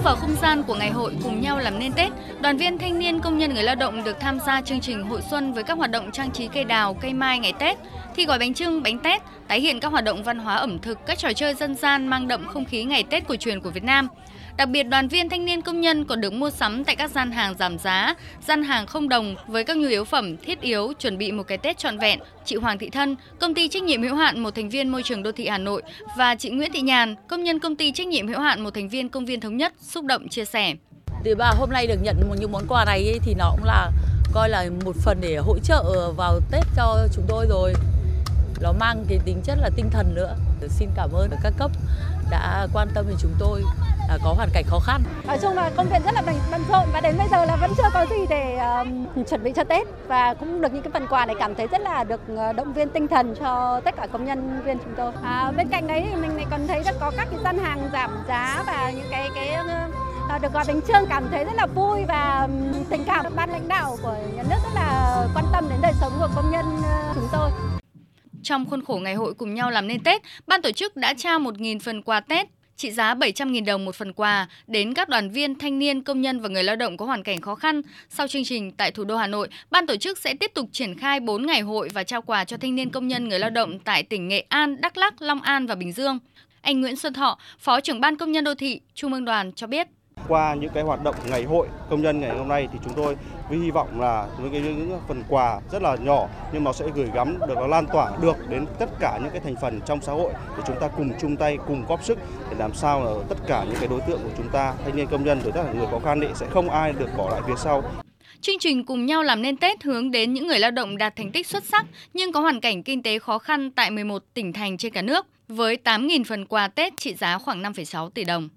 Bước vào không gian của ngày hội cùng nhau làm nên Tết, đoàn viên thanh niên công nhân người lao động được tham gia chương trình hội xuân với các hoạt động trang trí cây đào, cây mai ngày Tết, thi gói bánh trưng, bánh tét, tái hiện các hoạt động văn hóa ẩm thực, các trò chơi dân gian mang đậm không khí ngày Tết cổ truyền của Việt Nam. Đặc biệt, đoàn viên thanh niên công nhân còn được mua sắm tại các gian hàng giảm giá, gian hàng không đồng với các nhu yếu phẩm thiết yếu chuẩn bị một cái Tết trọn vẹn. Chị Hoàng Thị Thân, công ty trách nhiệm hữu hạn một thành viên môi trường đô thị Hà Nội và chị Nguyễn Thị Nhàn, công nhân công ty trách nhiệm hữu hạn một thành viên công viên thống nhất xúc động chia sẻ. Thì bà hôm nay được nhận một những món quà này thì nó cũng là coi là một phần để hỗ trợ vào Tết cho chúng tôi rồi. Nó mang cái tính chất là tinh thần nữa. Xin cảm ơn các cấp đã quan tâm đến chúng tôi à, có hoàn cảnh khó khăn. Nói chung là công việc rất là bận rộn và đến bây giờ là vẫn chưa có gì để uh, chuẩn bị cho Tết và cũng được những cái phần quà này cảm thấy rất là được ờ, động viên tinh thần cho tất cả công nhân viên chúng tôi. À, bên cạnh đấy thì mình lại còn thấy rất có các cái gian hàng giảm giá và những cái cái Ờ, được gói bánh trưng cảm thấy rất là vui và tình cảm ban lãnh đạo của nhà nước rất là quan tâm đến đời sống của công nhân ờ, chúng tôi. Trong khuôn khổ ngày hội cùng nhau làm nên Tết, ban tổ chức đã trao 1.000 phần quà Tết trị giá 700.000 đồng một phần quà đến các đoàn viên, thanh niên, công nhân và người lao động có hoàn cảnh khó khăn. Sau chương trình tại thủ đô Hà Nội, ban tổ chức sẽ tiếp tục triển khai 4 ngày hội và trao quà cho thanh niên công nhân người lao động tại tỉnh Nghệ An, Đắk Lắk, Long An và Bình Dương. Anh Nguyễn Xuân Thọ, Phó trưởng ban công nhân đô thị, Trung ương đoàn cho biết. Qua những cái hoạt động ngày hội công nhân ngày hôm nay thì chúng tôi với hy vọng là với cái những phần quà rất là nhỏ nhưng nó sẽ gửi gắm được nó lan tỏa được đến tất cả những cái thành phần trong xã hội để chúng ta cùng chung tay cùng góp sức để làm sao là tất cả những cái đối tượng của chúng ta thanh niên công nhân rồi tất cả người có khăn thì sẽ không ai được bỏ lại phía sau. Chương trình cùng nhau làm nên Tết hướng đến những người lao động đạt thành tích xuất sắc nhưng có hoàn cảnh kinh tế khó khăn tại 11 tỉnh thành trên cả nước với 8.000 phần quà Tết trị giá khoảng 5,6 tỷ đồng.